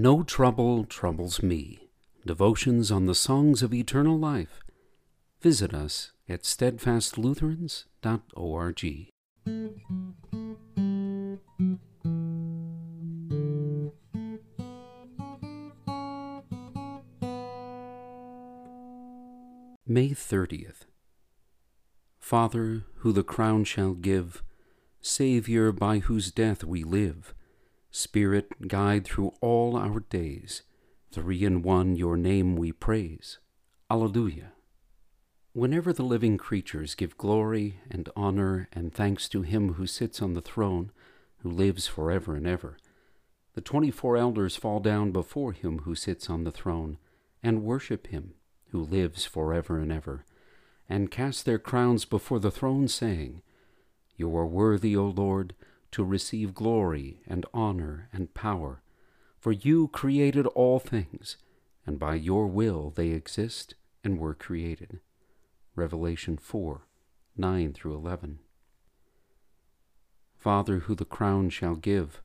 No trouble troubles me. Devotions on the songs of eternal life. Visit us at steadfastlutherans.org. May 30th. Father, who the crown shall give, Saviour, by whose death we live, Spirit, guide through all our days. Three in one, your name we praise. Alleluia. Whenever the living creatures give glory and honor and thanks to him who sits on the throne, who lives forever and ever, the twenty four elders fall down before him who sits on the throne and worship him who lives forever and ever, and cast their crowns before the throne, saying, You are worthy, O Lord, to receive glory and honor and power. For you created all things, and by your will they exist and were created. Revelation 4 9 through 11. Father, who the crown shall give,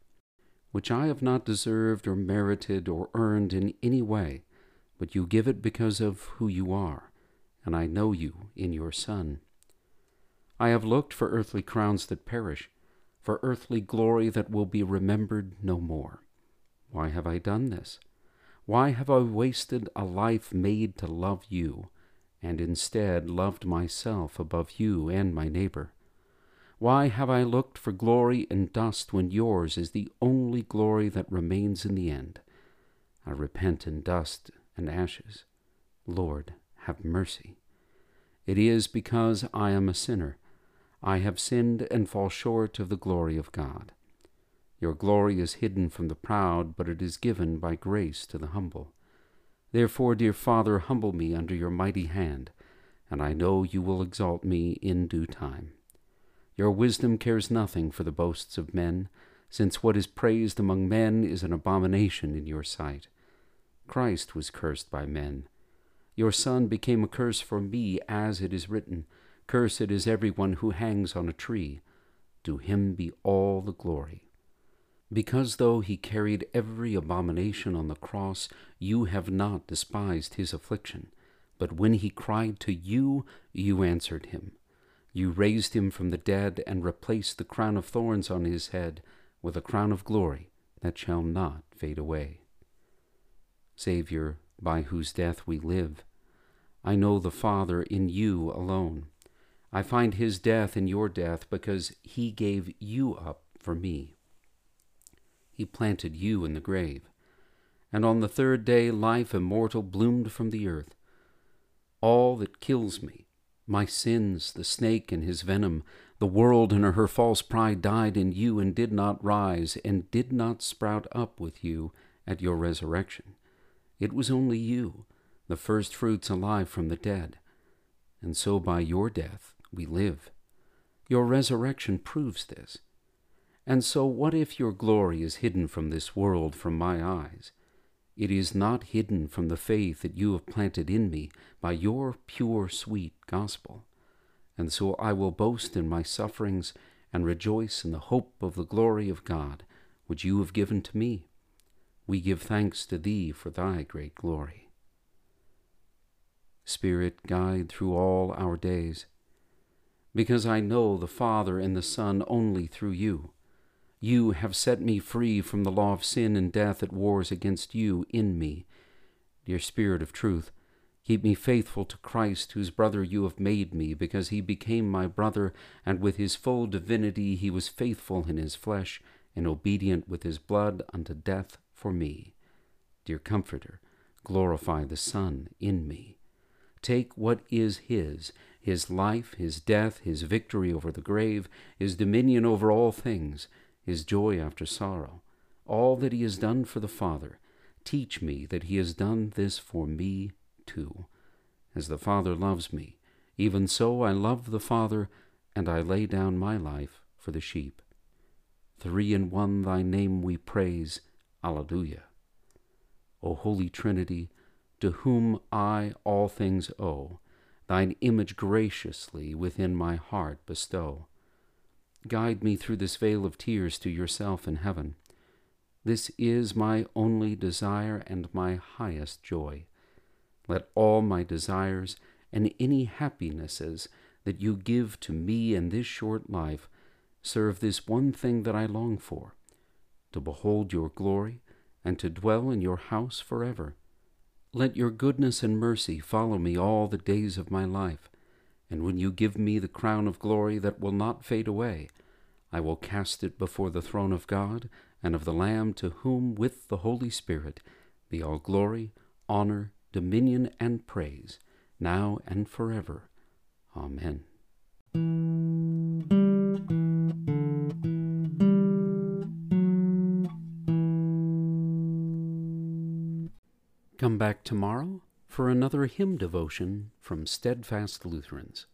which I have not deserved or merited or earned in any way, but you give it because of who you are, and I know you in your Son. I have looked for earthly crowns that perish for earthly glory that will be remembered no more. Why have I done this? Why have I wasted a life made to love you, and instead loved myself above you and my neighbor? Why have I looked for glory in dust when yours is the only glory that remains in the end? I repent in dust and ashes. Lord, have mercy. It is because I am a sinner I have sinned and fall short of the glory of God. Your glory is hidden from the proud, but it is given by grace to the humble. Therefore, dear Father, humble me under your mighty hand, and I know you will exalt me in due time. Your wisdom cares nothing for the boasts of men, since what is praised among men is an abomination in your sight. Christ was cursed by men. Your Son became a curse for me, as it is written, Cursed is everyone who hangs on a tree. To him be all the glory. Because though he carried every abomination on the cross, you have not despised his affliction. But when he cried to you, you answered him. You raised him from the dead and replaced the crown of thorns on his head with a crown of glory that shall not fade away. Saviour, by whose death we live, I know the Father in you alone. I find his death in your death because he gave you up for me. He planted you in the grave, and on the third day life immortal bloomed from the earth. All that kills me, my sins, the snake and his venom, the world and her false pride died in you and did not rise and did not sprout up with you at your resurrection. It was only you, the first fruits alive from the dead. And so by your death we live. Your resurrection proves this. And so, what if your glory is hidden from this world, from my eyes? It is not hidden from the faith that you have planted in me by your pure, sweet gospel. And so I will boast in my sufferings and rejoice in the hope of the glory of God, which you have given to me. We give thanks to thee for thy great glory. Spirit, guide through all our days because I know the Father and the Son only through you. You have set me free from the law of sin and death that wars against you in me. Dear Spirit of truth, keep me faithful to Christ, whose brother you have made me, because he became my brother, and with his full divinity he was faithful in his flesh, and obedient with his blood unto death for me. Dear Comforter, glorify the Son in me. Take what is his his life, his death, his victory over the grave, his dominion over all things, his joy after sorrow, all that he has done for the Father. Teach me that he has done this for me too. As the Father loves me, even so I love the Father, and I lay down my life for the sheep. Three in one thy name we praise. Alleluia. O Holy Trinity, to whom I all things owe, thine image graciously within my heart bestow. Guide me through this vale of tears to yourself in heaven. This is my only desire and my highest joy. Let all my desires and any happinesses that you give to me in this short life serve this one thing that I long for to behold your glory and to dwell in your house forever. Let your goodness and mercy follow me all the days of my life, and when you give me the crown of glory that will not fade away, I will cast it before the throne of God and of the Lamb, to whom, with the Holy Spirit, be all glory, honor, dominion, and praise, now and forever. Amen. Come back tomorrow for another hymn devotion from Steadfast Lutherans.